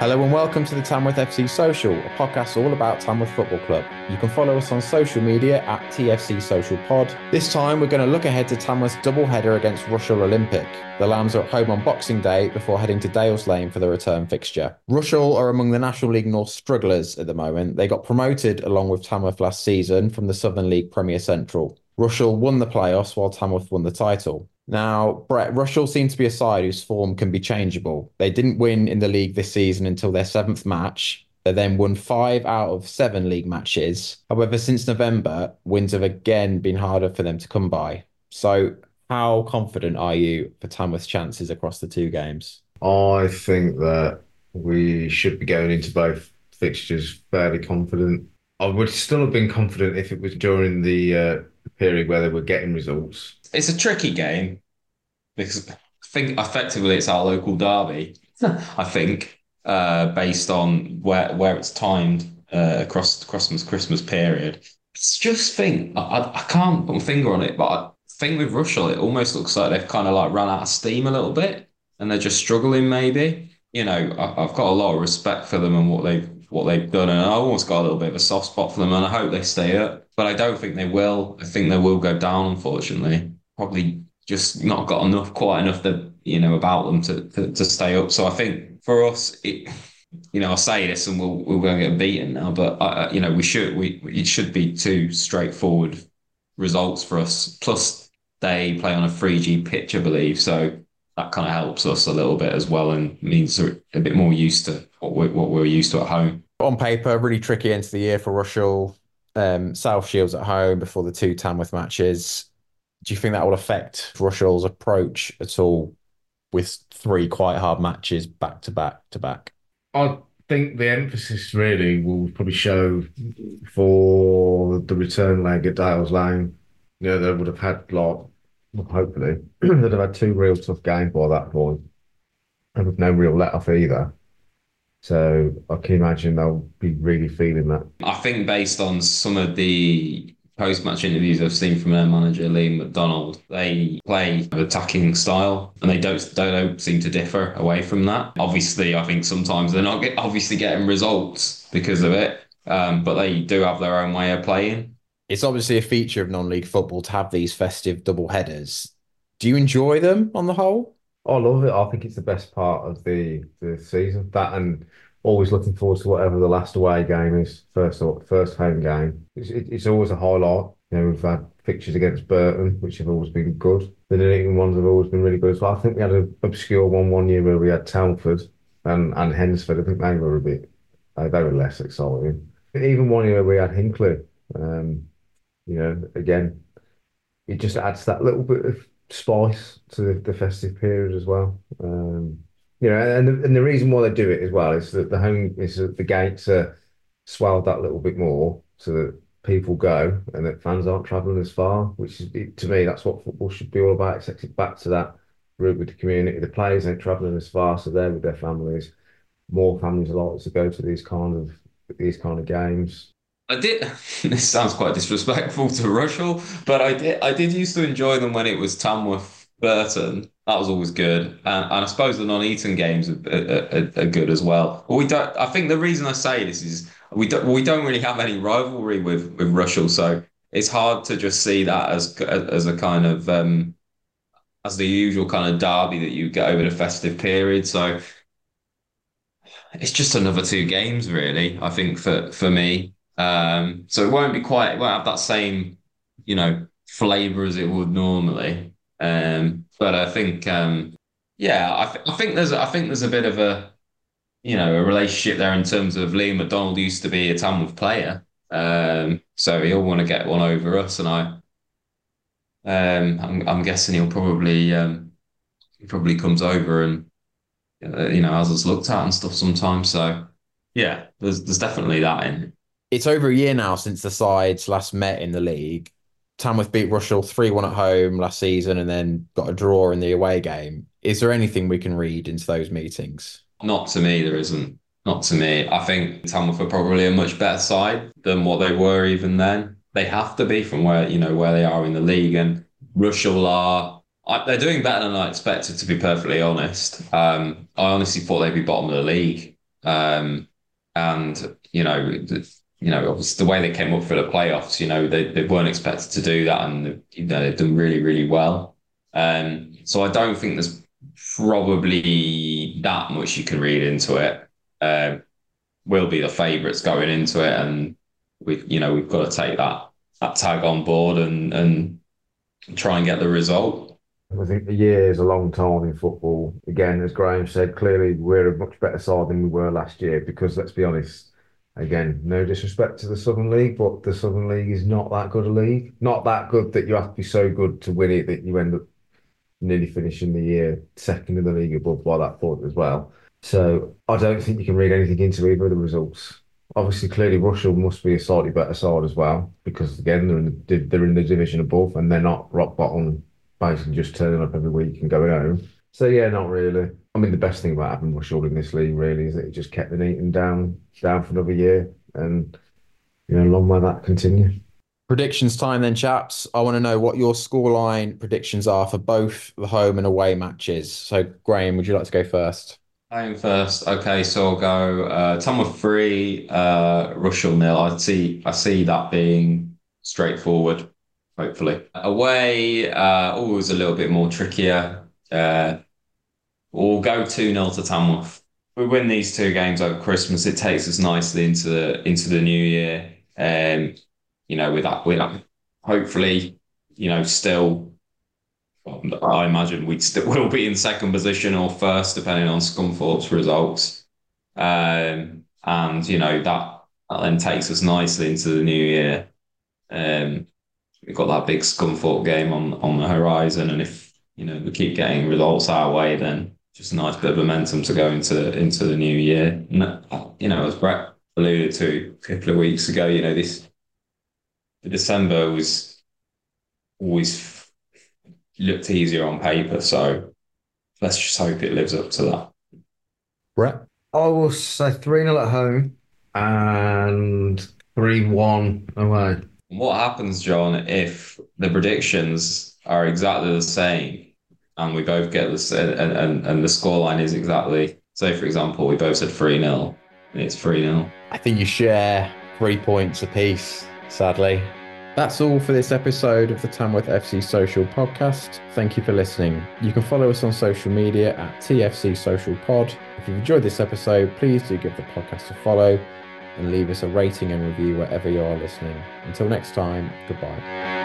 Hello and welcome to the Tamworth FC Social, a podcast all about Tamworth Football Club. You can follow us on social media at TFC Social Pod. This time we're going to look ahead to Tamworth's double header against Rushall Olympic. The Lambs are at home on Boxing Day before heading to Dales Lane for the return fixture. Rushall are among the National League North strugglers at the moment. They got promoted along with Tamworth last season from the Southern League Premier Central. Rushall won the playoffs while Tamworth won the title. Now, Brett, Rushall seem to be a side whose form can be changeable. They didn't win in the league this season until their seventh match. They then won five out of seven league matches. However, since November, wins have again been harder for them to come by. So, how confident are you for Tamworth's chances across the two games? I think that we should be going into both fixtures fairly confident. I would still have been confident if it was during the uh, period where they were getting results it's a tricky game because I think effectively it's our local derby. I think uh, based on where where it's timed uh, across Christmas Christmas period. It's just think I, I can't put my finger on it, but I think with Rushall it almost looks like they've kind of like run out of steam a little bit, and they're just struggling. Maybe you know I, I've got a lot of respect for them and what they've what they've done, and I almost got a little bit of a soft spot for them, and I hope they stay up. But I don't think they will. I think they will go down, unfortunately probably just not got enough, quite enough that you know about them to, to, to stay up. So I think for us, it, you know, I'll say this and we'll we're going to get beaten now, but you know, we should we it should be two straightforward results for us. Plus, they play on a 3G pitch, I believe, so that kind of helps us a little bit as well and means we're a bit more used to what we're, what we're used to at home. On paper, really tricky end to the year for Rushall. Um, South Shields at home before the two Tamworth matches do you think that will affect Rushall's approach at all with three quite hard matches back to back to back? I think the emphasis really will probably show for the return leg at Dales Lane. You know, they would have had like hopefully they'd have had two real tough games by that point. And with no real let off either. So I can imagine they'll be really feeling that. I think based on some of the post-match interviews I've seen from their manager Liam McDonald, they play an attacking style and they don't don't seem to differ away from that. Obviously, I think sometimes they're not get, obviously getting results because of it, um, but they do have their own way of playing. It's obviously a feature of non-league football to have these festive double headers. Do you enjoy them on the whole? I love it. I think it's the best part of the the season. That and always looking forward to whatever the last away game is, first first home game. It's, it's always a highlight. You know, we've had fixtures against Burton, which have always been good. The Nuneaton ones have always been really good as well. I think we had an obscure one one year where we had Telford and, and Hednesford. I think they were a bit, uh, they were less exciting. Even one year we had Hinckley, um, you know, again, it just adds that little bit of spice to the, the festive period as well. Um, you know, and the, and the reason why they do it as well is that the home is that the gates are swelled that little bit more so that people go and that fans aren't travelling as far. Which is to me, that's what football should be all about. It takes it back to that root with the community. The players ain't travelling as far, so they're with their families. More families are likely to go to these kind of these kind of games. I did. This sounds quite disrespectful to Rushall, but I did. I did used to enjoy them when it was Tamworth Burton that was always good, and, and I suppose the Nuneaton games are, are, are, good as well. But we don't. I think the reason I say this is we don't we don't really have any rivalry with with Rushall, so it's hard to just see that as as a kind of um, as the usual kind of derby that you get over the festive period. So it's just another two games, really. I think for for me, um, so it won't be quite. It won't have that same, you know, flavour as it would normally. Um, but I think, um, yeah, I, th- I think there's I think there's a bit of a you know a relationship there in terms of Liam McDonald used to be a Tamworth player, um, so he'll want to get one over us, and I, um, I'm, I'm guessing he'll probably um, he probably comes over and uh, you know has us looked at and stuff sometimes. So yeah, there's there's definitely that in. It's over a year now since the sides last met in the league. Tamworth beat Rushall 3 1 at home last season and then got a draw in the away game. Is there anything we can read into those meetings? Not to me, there isn't. Not to me. I think Tamworth are probably a much better side than what they were even then. They have to be from where you know where they are in the league, and Rushall are I, they're doing better than I expected. To be perfectly honest, um, I honestly thought they'd be bottom of the league. Um, and you know, you know, obviously the way they came up for the playoffs, you know, they, they weren't expected to do that, and you know, they've done really, really well. Um, so I don't think there's probably that much you can read into it. Um, we'll be the favourites going into it, and we, you know, we've got to take that that tag on board and and try and get the result. I think a year is a long time in football. Again, as Graham said, clearly we're a much better side than we were last year because let's be honest, again, no disrespect to the Southern League, but the Southern League is not that good a league. Not that good that you have to be so good to win it that you end up nearly finishing the year second in the league above by that point as well. So I don't think you can read anything into either of the results. Obviously, clearly Rushall must be a slightly better side as well because again they're in the, they're in the division above and they're not rock bottom, basically just turning up every week and going home. So yeah, not really. I mean, the best thing about having Rushall in this league really is that it just kept Nuneaton down down for another year, and you know, long may that continue. Predictions time then, chaps. I want to know what your scoreline predictions are for both the home and away matches. So, Graham, would you like to go first? Home first. Okay, so I'll go uh, Tamworth three, uh, Rushall nil. I see. I see that being straightforward. Hopefully, away uh, always a little bit more trickier. Uh, we'll go two 0 to Tamworth. We win these two games over Christmas. It takes us nicely into the into the new year. Um, you know, with that, with that, hopefully, you know, still, I imagine we still will be in second position or first, depending on Scunthorpe's results. Um, and you know that, that then takes us nicely into the new year. Um, we've got that big Scunthorpe game on on the horizon, and if you know we keep getting results our way, then just a nice bit of momentum to go into into the new year. And, uh, you know, as Brett alluded to a couple of weeks ago, you know this December was always looked easier on paper. So let's just hope it lives up to that. Brett? I will say 3 0 at home and 3 1 away. What happens, John, if the predictions are exactly the same and we both get this and, and, and the scoreline is exactly, say, for example, we both said 3 0 it's 3 0? I think you share three points apiece sadly. That's all for this episode of the Tamworth FC Social Podcast. Thank you for listening. You can follow us on social media at TFC Social Pod. If you've enjoyed this episode, please do give the podcast a follow and leave us a rating and review wherever you are listening. Until next time, goodbye.